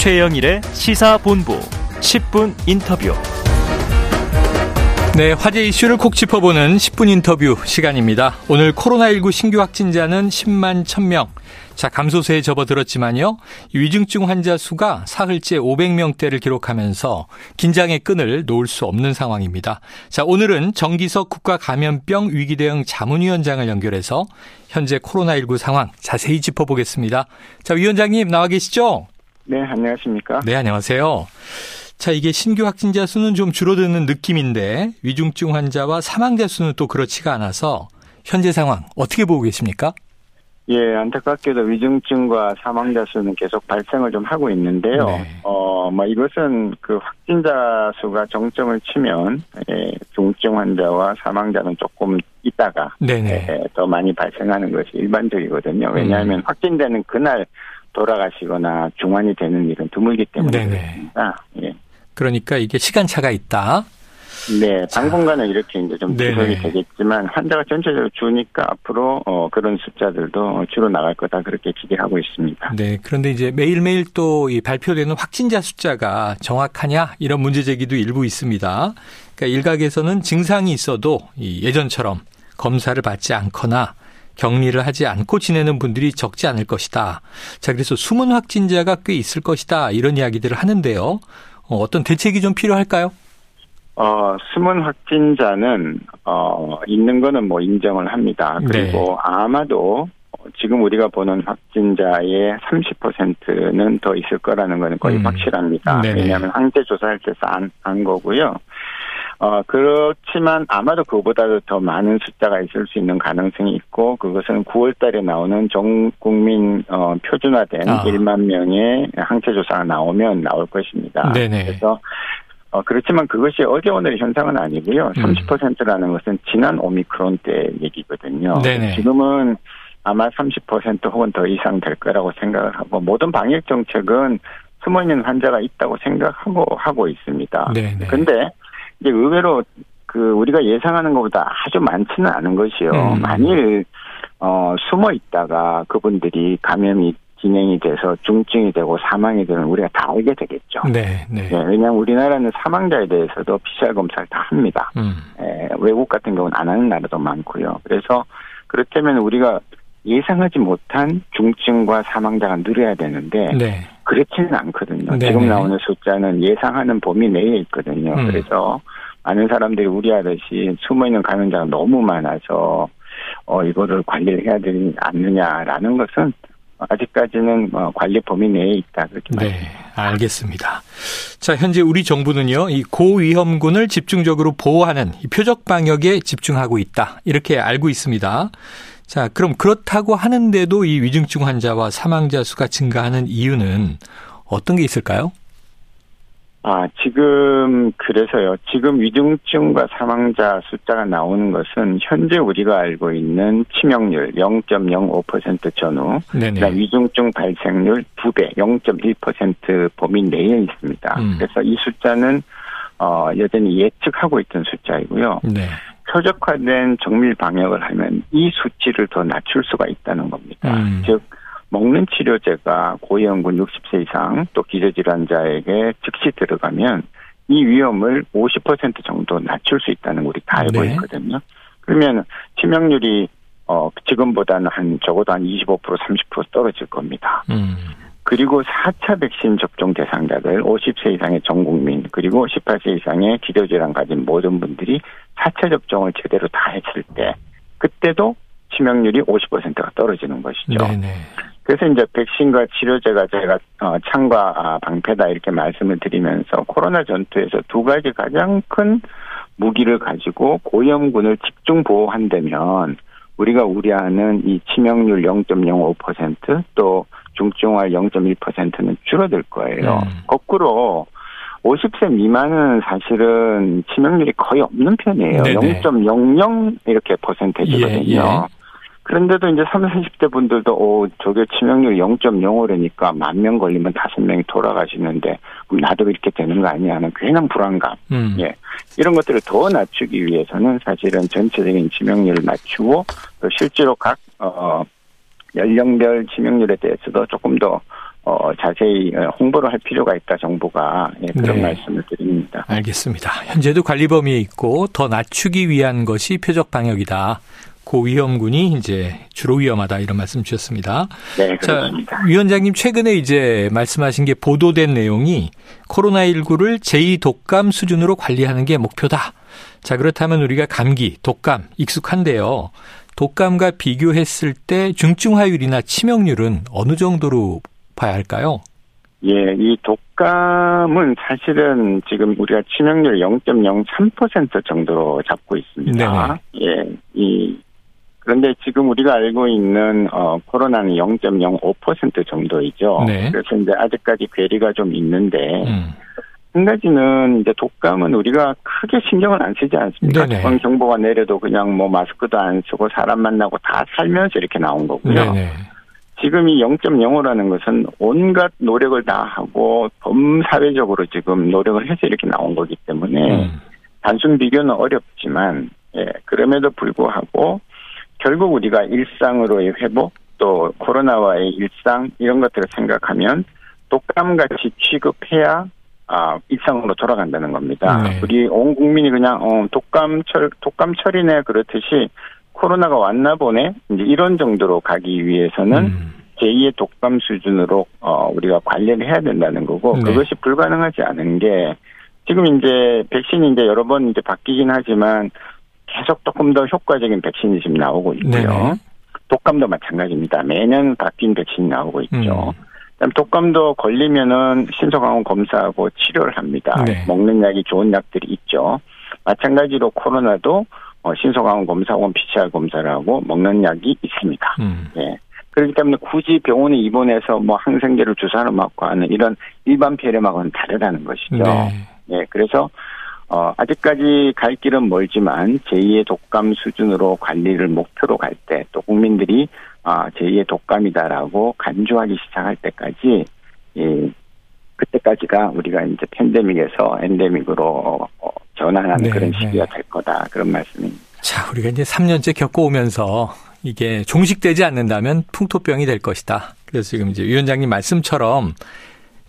최영일의 시사본부 10분 인터뷰. 네, 화제 이슈를 콕 짚어보는 10분 인터뷰 시간입니다. 오늘 코로나19 신규 확진자는 10만 1000명. 자, 감소세에 접어들었지만요. 위중증 환자 수가 사흘째 500명대를 기록하면서 긴장의 끈을 놓을 수 없는 상황입니다. 자, 오늘은 정기석 국가감염병 위기대응 자문위원장을 연결해서 현재 코로나19 상황 자세히 짚어보겠습니다. 자, 위원장님 나와 계시죠? 네, 안녕하십니까? 네, 안녕하세요. 자, 이게 신규 확진자 수는 좀 줄어드는 느낌인데 위중증 환자와 사망자 수는 또 그렇지가 않아서 현재 상황 어떻게 보고 계십니까? 예, 안타깝게도 위중증과 사망자 수는 계속 발생을 좀 하고 있는데요. 네. 어, 뭐 이것은 그 확진자 수가 정점을 치면 예, 중증 환자와 사망자는 조금 있다가 네네. 예, 더 많이 발생하는 것이 일반적이거든요. 왜냐하면 음. 확진되는 그날 돌아가시거나 중환이 되는 일은 드물기 때문에. 그렇습니다. 예. 그러니까 이게 시간차가 있다. 네, 당분간은 이렇게 이제 좀. 지속이 되겠지만 환자가 전체적으로 주니까 앞으로 어, 그런 숫자들도 줄어 나갈 거다 그렇게 기대하고 있습니다. 네. 그런데 이제 매일매일 또 이 발표되는 확진자 숫자가 정확하냐 이런 문제 제기도 일부 있습니다. 그러니까 일각에서는 증상이 있어도 이 예전처럼 검사를 받지 않거나 격리를 하지 않고 지내는 분들이 적지 않을 것이다. 자, 그래서 숨은 확진자가 꽤 있을 것이다. 이런 이야기들을 하는데요. 어, 어떤 대책이 좀 필요할까요? 어, 숨은 확진자는 어, 있는 거는 뭐 인정을 합니다. 그리고 아마도 지금 우리가 보는 확진자의 30%는 더 있을 거라는 거는 거의 음. 확실합니다. 네네. 왜냐하면 항체 조사할 때서 안, 안 거고요. 어, 그렇지만 아마도 그보다도 더 많은 숫자가 있을 수 있는 가능성이 있고, 그것은 9월 달에 나오는 전 국민, 어, 표준화된 아. 1만 명의 항체 조사가 나오면 나올 것입니다. 네네. 그래서 어, 그렇지만 그것이 어제 오늘의 현상은 아니고요. 음. 30%라는 것은 지난 오미크론 때 얘기거든요. 네네. 지금은 아마 30% 혹은 더 이상 될 거라고 생각을 하고 모든 방역 정책은 숨어 있는 환자가 있다고 생각하고 하고 있습니다. 네네. 근데 이제 의외로 그 우리가 예상하는 것보다 아주 많지는 않은 것이요. 음. 만일 어 숨어 있다가 그분들이 감염이 진행이 돼서 중증이 되고 사망이 되면 우리가 다 알게 되겠죠. 네, 네. 예, 왜냐하면 우리나라는 사망자에 대해서도 PCR 검사를 다 합니다. 음. 예, 외국 같은 경우는 안 하는 나라도 많고요. 그래서 그렇다면 우리가 예상하지 못한 중증과 사망자가 늘어야 되는데 네. 그렇지는 않거든요. 네네. 지금 나오는 숫자는 예상하는 범위 내에 있거든요. 음. 그래서 많은 사람들이 우려하듯이 숨어있는 감염자가 너무 많아서 어 이거를 관리를 해야 되지 않느냐라는 것은 아직까지는 어, 관리 범위 내에 있다 그렇게 네, 말씀드립니다. 알겠습니다. 자, 현재 우리 정부는요, 이 고위험군을 집중적으로 보호하는 이 표적 방역에 집중하고 있다. 이렇게 알고 있습니다. 자, 그럼 그렇다고 하는데도 이 위중증 환자와 사망자 수가 증가하는 이유는 어떤 게 있을까요? 아, 지금, 그래서요. 지금 위중증과 사망자 숫자가 나오는 것은 현재 우리가 알고 있는 치명률 0.05% 전후, 네네. 위중증 발생률 2배, 0.1% 범위 내에 있습니다. 음. 그래서 이 숫자는, 어, 여전히 예측하고 있던 숫자이고요. 네. 표적화된 정밀 방역을 하면 이 수치를 더 낮출 수가 있다는 겁니다. 음. 즉, 먹는 치료제가 고위험군 60세 이상 또 기저질환자에게 즉시 들어가면 이 위험을 50% 정도 낮출 수 있다는 걸 우리 다 알고 네. 있거든요. 그러면 치명률이 어 지금보다는 한 적어도 한 25% 30% 떨어질 겁니다. 음. 그리고 4차 백신 접종 대상자들 50세 이상의 전 국민 그리고 18세 이상의 기저질환 가진 모든 분들이 4차 접종을 제대로 다 했을 때 그때도 치명률이 50%가 떨어지는 것이죠. 네네. 그래서 이제 백신과 치료제가 제가 어, 창과 아, 방패다 이렇게 말씀을 드리면서 코로나 전투에서 두 가지 가장 큰 무기를 가지고 고위험군을 집중 보호한다면 우리가 우려하는 이 치명률 0.05%또 중증화 0.1%는 줄어들 거예요. 음. 거꾸로 50세 미만은 사실은 치명률이 거의 없는 편이에요. 네네. 0.00 이렇게 퍼센테이지거든요. 예, 예. 그런데도 이제 30, 40대 분들도, 오, 저게 치명률 0.05라니까 만 명 걸리면 다섯 명이 돌아가시는데, 그럼 나도 이렇게 되는 거 아니야 하는 괜한 불안감. 음. 예. 이런 것들을 더 낮추기 위해서는 사실은 전체적인 치명률을 낮추고, 또 실제로 각, 어, 연령별 치명률에 대해서도 조금 더, 어, 자세히 홍보를 할 필요가 있다 정부가 예, 그런 네. 말씀을 드립니다. 알겠습니다. 현재도 관리 범위에 있고 더 낮추기 위한 것이 표적 방역이다. 고위험군이 이제 주로 위험하다 이런 말씀 주셨습니다. 네, 자, 그렇습니다. 위원장님 최근에 이제 말씀하신 게 보도된 내용이 코로나19를 제2 독감 수준으로 관리하는 게 목표다. 자, 그렇다면 우리가 감기, 독감 익숙한데요. 독감과 비교했을 때 중증화율이나 치명률은 어느 정도로 봐야 할까요? 예, 이 독감은 사실은 지금 우리가 치명률 0.03% 정도로 잡고 있습니다. 예, 이 그런데 지금 우리가 알고 있는 어 코로나는 0.05% 정도이죠. 네. 그래서 이제 아직까지 괴리가 좀 있는데 음. 한 가지는 이제 독감은 우리가 크게 신경을 안 쓰지 않습니까? 네네. 독감 경보가 내려도 그냥 뭐 마스크도 안 쓰고 사람 만나고 다 살면서 이렇게 나온 거고요. 네네. 지금 이 0.05라는 것은 온갖 노력을 다 하고 범사회적으로 지금 노력을 해서 이렇게 나온 거기 때문에 음. 단순 비교는 어렵지만 예, 그럼에도 불구하고 결국 우리가 일상으로의 회복 또 코로나와의 일상 이런 것들을 생각하면 독감같이 취급해야 아, 일상으로 돌아간다는 겁니다. 네. 우리 온 국민이 그냥 어, 독감철 독감철이네 그렇듯이 코로나가 왔나 보네 이제 이런 정도로 가기 위해서는 음. 제2의 독감 수준으로 어 우리가 관리를 해야 된다는 거고 네. 그것이 불가능하지 않은 게 지금 이제 백신이 이제 여러 번 이제 바뀌긴 하지만 계속 조금 더 효과적인 백신이 지금 나오고 있고요. 네네. 독감도 마찬가지입니다. 매년 바뀐 백신이 나오고 있죠. 음. 그다음 독감도 걸리면은 신속항원 검사하고 치료를 합니다. 네. 먹는 약이 좋은 약들이 있죠. 마찬가지로 코로나도 어, 신속항원 검사 혹은 PCR 검사를 하고 먹는 약이 있습니다. 음. 예. 그렇기 때문에 굳이 병원에 입원해서 뭐 항생제를 주사를 맞고 하는 이런 일반 폐렴하고는 다르다는 것이죠. 네. 예, 그래서 어, 아직까지 갈 길은 멀지만 제2의 독감 수준으로 관리를 목표로 갈 때 또 국민들이 아, 제2의 독감이다라고 간주하기 시작할 때까지 예, 그때까지가 우리가 이제 팬데믹에서 엔데믹으로 어, 전환하는 네, 그런 네. 시기가 될 거다 그런 말씀입니다. 자, 우리가 이제 3년째 겪어오면서 이게 종식되지 않는다면 풍토병이 될 것이다. 그래서 지금 이제 위원장님 말씀처럼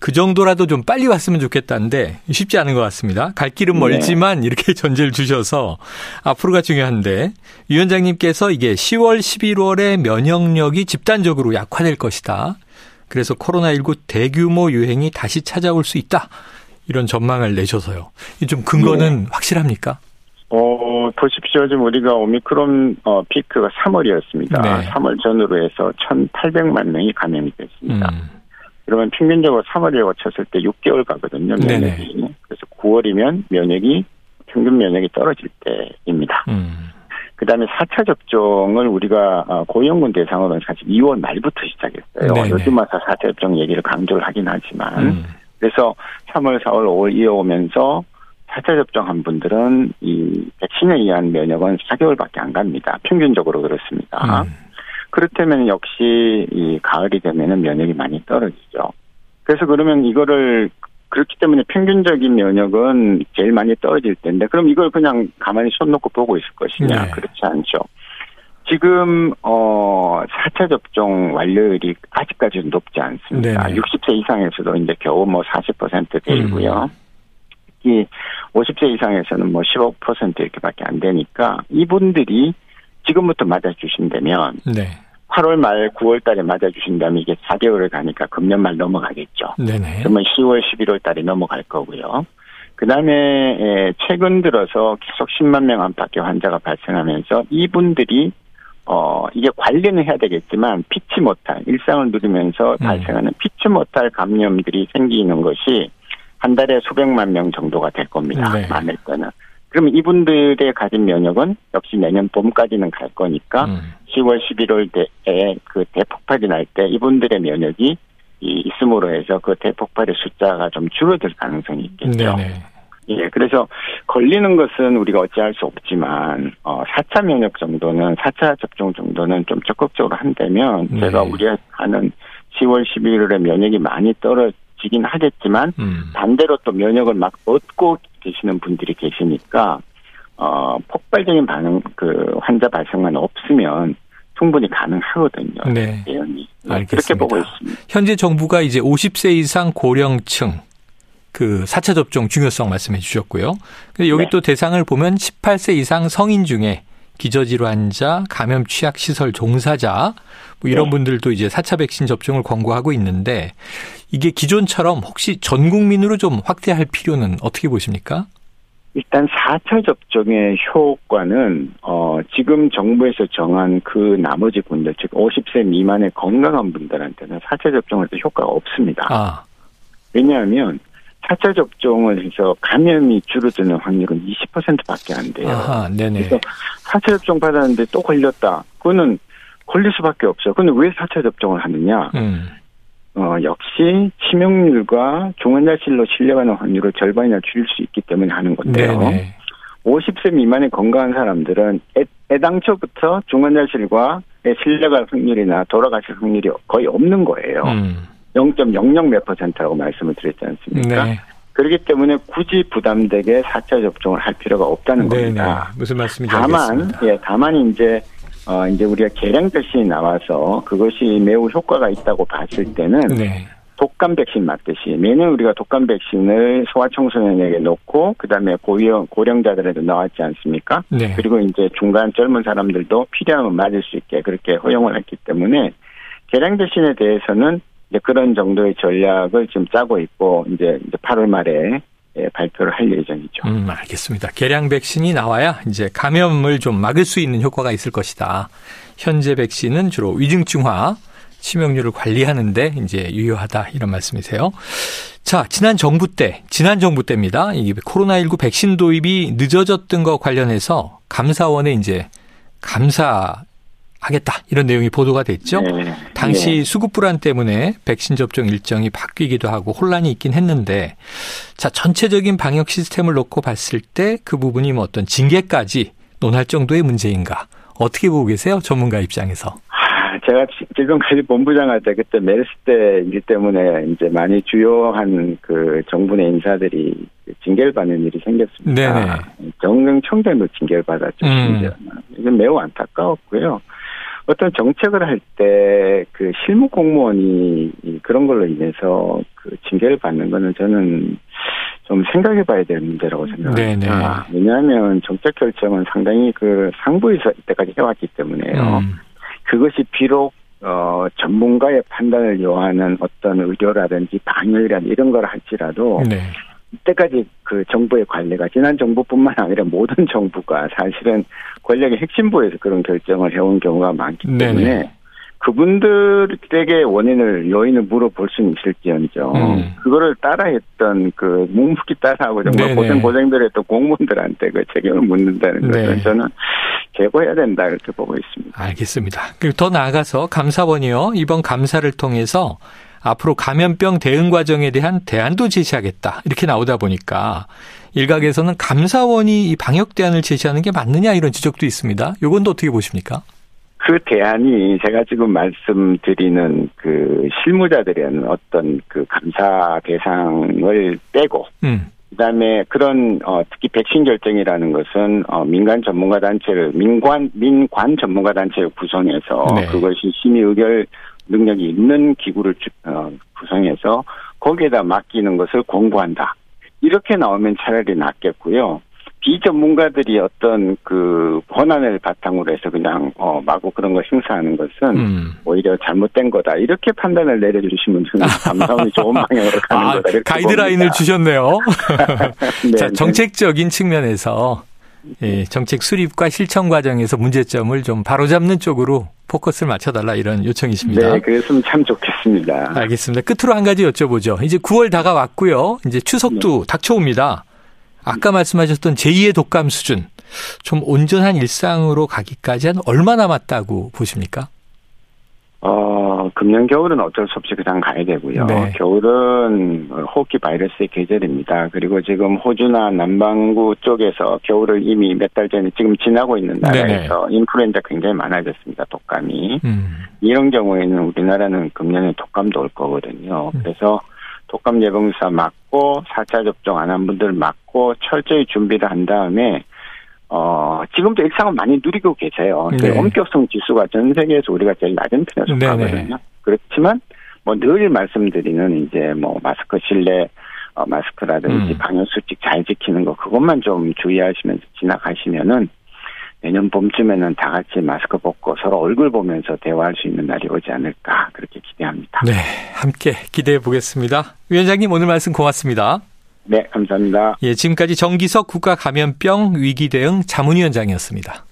그 정도라도 좀 빨리 왔으면 좋겠다는데 쉽지 않은 것 같습니다. 갈 길은 네. 멀지만 이렇게 전제를 주셔서 앞으로가 중요한데 위원장님께서 이게 10월, 11월에 면역력이 집단적으로 약화될 것이다. 그래서 코로나19 대규모 유행이 다시 찾아올 수 있다. 이런 전망을 내셔서요. 이좀 근거는 확실합니까? 어, 보십시오. 지금 우리가 오미크론 어, 피크가 3월이었습니다. 네. 3월 전후로 해서 1,800만 명이 감염이 됐습니다. 음. 그러면 평균적으로 3월에 거쳤을 때 6개월 가거든요, 면역이. 그래서 9월이면 면역이, 평균 면역이 떨어질 때입니다. 음. 그 다음에 4차 접종을 우리가 어, 고위험군 대상으로 는 사실 2월 말부터 시작했어요. 네네. 요즘 와서 4차 접종 얘기를 강조를 하긴 하지만. 음. 그래서 3월, 4월, 5월 이어오면서 4차 접종한 분들은 이 백신에 의한 면역은 4개월밖에 안 갑니다. 평균적으로 그렇습니다. 음. 그렇다면 역시 이 가을이 되면은 면역이 많이 떨어지죠. 그래서 그러면 이거를 그렇기 때문에 평균적인 면역은 제일 많이 떨어질 텐데 그럼 이걸 그냥 가만히 손 놓고 보고 있을 것이냐 네. 그렇지 않죠. 지금 어 4차 접종 완료율이 아직까지는 높지 않습니다. 네네. 60세 이상에서도 이제 겨우 뭐 40%대이고요. 음. 특히 50세 이상에서는 뭐 15% 이렇게밖에 안 되니까 이분들이 지금부터 맞아주신다면 네. 8월 말 9월 달에 맞아주신다면 이게 4개월을 가니까 금년 말 넘어가겠죠. 네네. 그러면 10월 11월 달에 넘어갈 거고요. 그 다음에 최근 들어서 계속 10만 명 안팎의 환자가 발생하면서 이분들이 어 이게 관리는 해야 되겠지만 피치 못할 일상을 누리면서 음. 발생하는 피치 못할 감염들이 생기는 것이 한 달에 수백만 명 정도가 될 겁니다. 네. 많을 거는. 그러면 이분들의 가진 면역은 역시 내년 봄까지는 갈 거니까 음. 10월, 11월 때에 그 대폭발이 날 때 이분들의 면역이 이 있음으로 해서 그 대폭발의 숫자가 좀 줄어들 가능성이 있겠죠. 네네. 예, 그래서 걸리는 것은 우리가 어찌할 수 없지만 어 4차 면역 정도는 4차 접종 정도는 좀 적극적으로 한다면 네. 제가 우려하는 10월, 11월에 면역이 많이 떨어지긴 하겠지만 음. 반대로 또 면역을 막 얻고 계시는 분들이 계시니까 어 폭발적인 반응 그 환자 발생만 없으면 충분히 가능하거든요. 네. 대응이. 네. 그렇게 보고 있습니다. 현재 정부가 이제 50세 이상 고령층 그 4차 접종 중요성 말씀해 주셨고요. 근데 여기 네. 또 대상을 보면 18세 이상 성인 중에 기저질환자, 감염 취약 시설 종사자 뭐 이런 네. 분들도 이제 4차 백신 접종을 권고하고 있는데 이게 기존처럼 혹시 전 국민으로 좀 확대할 필요는 어떻게 보십니까? 일단 4차 접종의 효과는 어 지금 정부에서 정한 그 나머지 분들 즉 50세 미만의 건강한 분들한테는 4차 접종을 해도 효과가 없습니다. 아, 왜냐하면 4차 접종을 해서 감염이 줄어드는 확률은 20%밖에 안 돼요. 아하, 네네. 그래서 4차 접종 받았는데 또 걸렸다. 그거는 걸릴 수밖에 없어요. 근데 왜 4차 접종을 하느냐? 음, 어, 역시 치명률과 중환자실로 실려가는 확률을 절반이나 줄일 수 있기 때문에 하는 건데요. 네네. 50세 미만의 건강한 사람들은 애, 애당초부터 중환자실과 실려갈 확률이나 돌아가실 확률이 거의 없는 거예요. 음, 0.00 몇 퍼센트라고 말씀을 드렸지 않습니까? 네. 그렇기 때문에 굳이 부담되게 4차 접종을 할 필요가 없다는. 겁니다. 무슨 말씀인지 다만, 알겠습니다. 예, 다만 이제, 어, 이제 우리가 계량 백신이 나와서 그것이 매우 효과가 있다고 봤을 때는 네. 독감 백신 맞듯이 매년 우리가 독감 백신을 소아청소년에게 놓고 그다음에 고령 고령자들에도 나왔지 않습니까? 네. 그리고 이제 중간 젊은 사람들도 필요하면 맞을 수 있게 그렇게 허용을 했기 때문에 계량 백신에 대해서는 이제 그런 정도의 전략을 지금 짜고 있고 이제 이제 8월 말에 예, 발표를 할 예정이죠. 음, 알겠습니다. 계량 백신이 나와야 이제 감염을 좀 막을 수 있는 효과가 있을 것이다. 현재 백신은 주로 위중증화, 치명률을 관리하는데 이제 유효하다 이런 말씀이세요. 자, 지난 정부 때, 지난 정부 때입니다. 이 코로나19 백신 도입이 늦어졌던 것 관련해서 감사원에 이제 감사 하겠다 이런 내용이 보도가 됐죠. 네. 당시 네. 수급 불안 때문에 백신 접종 일정이 바뀌기도 하고 혼란이 있긴 했는데 자 전체적인 방역 시스템을 놓고 봤을 때 그 부분이 뭐 어떤 징계까지 논할 정도의 문제인가 어떻게 보고 계세요 전문가 입장에서 아, 제가 지- 지금까지 본부장 할 때 그때 메르스 때 일 때문에 이제 많이 주요한 그 정부 내 인사들이 징계를 받는 일이 생겼습니다. 네네. 정릉 청장도 징계를 받았죠. 음. 이건 매우 안타까웠고요. 어떤 정책을 할 때 그 실무 공무원이 이 그런 걸로 인해서 그 징계를 받는 거는 저는 좀 생각해 봐야 될 문제라고 네네. 생각합니다. 왜냐하면 정책 결정은 상당히 그 상부에서 이때까지 해왔기 때문에요. 음, 그것이 비록 어 전문가의 판단을 요하는 어떤 의료라든지 방역이라든지 이런 걸 할지라도 네. 이때까지 그 정부의 관리가 지난 정부뿐만 아니라 모든 정부가 사실은 권력의 핵심부에서 그런 결정을 해온 경우가 많기 때문에 네네. 그분들에게 원인을 요인을 물어볼 수는 있을지언정 음. 그거를 따라했던 그 묵묵히 따라하고 정말 네네. 고생 고생들 했던 공무원들한테 그 책임을 묻는다는 것은 네. 저는 제거해야 된다 이렇게 보고 있습니다. 알겠습니다. 그리고 더 나아가서 감사원이요 이번 감사를 통해서 앞으로 감염병 대응 과정에 대한 대안도 제시하겠다 이렇게 나오다 보니까 일각에서는 감사원이 이 방역 대안을 제시하는 게 맞느냐 이런 지적도 있습니다. 요건 또 어떻게 보십니까? 그 대안이 제가 지금 말씀드리는 그 실무자들의 어떤 그 감사 대상을 빼고 음, 그다음에 그런 어 특히 백신 결정이라는 것은 어 민간 전문가 단체를 민관 민관 전문가 단체를 구성해서 네. 그것이 심의 의결 능력이 있는 기구를 주- 어 구성해서 거기에다 맡기는 것을 공고한다. 이렇게 나오면 차라리 낫겠고요. 비전문가들이 어떤 그 권한을 바탕으로 해서 그냥 어 마구 그런 걸 행사하는 것은 음. 오히려 잘못된 거다. 이렇게 판단을 내려주시면 저는 감사원이 좋은 방향으로 가는 아, 거다. 가이드라인을 봅니다. 주셨네요. 네, 자, 네. 정책적인 측면에서 예, 정책 수립과 실천 과정에서 문제점을 좀 바로잡는 쪽으로 포커스를 맞춰달라 이런 요청이십니다. 네, 그랬으면 참 좋겠습니다. 알겠습니다. 끝으로 한 가지 여쭤보죠. 이제 9월 다가왔고요. 이제 네. 추석도 닥쳐옵니다. 아까 말씀하셨던 제2의 독감 수준, 좀 온전한 일상으로 가기까지 한 얼마 남았다고 보십니까? 어, 금년 겨울은 어쩔 수 없이 그냥 가야 되고요. 네. 겨울은 호흡기 바이러스의 계절입니다. 그리고 지금 호주나 남반구 쪽에서 겨울을 이미 몇 달 전에 지금 지나고 있는 나라에서 인플루엔자 굉장히 많아졌습니다. 독감이. 음, 이런 경우에는 우리나라는 금년에 독감도 올 거거든요. 음. 그래서 독감 예방주사 맞고 4차 접종 안 한 분들 맞고 철저히 준비를 한 다음에 어, 지금도 일상은 많이 누리고 계세요. 네. 엄격성 지수가 전 세계에서 우리가 제일 낮은 편에 속하거든요. 네네. 그렇지만 뭐 늘 말씀드리는 이제 뭐 마스크 실내 어, 마스크라든지 음. 방역 수칙 잘 지키는 거 그것만 좀 주의하시면서 지나가시면은 내년 봄쯤에는 다 같이 마스크 벗고 서로 얼굴 보면서 대화할 수 있는 날이 오지 않을까 그렇게 기대합니다. 네, 함께 기대해 보겠습니다. 위원장님 오늘 말씀 고맙습니다. 네, 감사합니다. 예, 지금까지 정기석 국가감염병 위기대응 자문위원장이었습니다.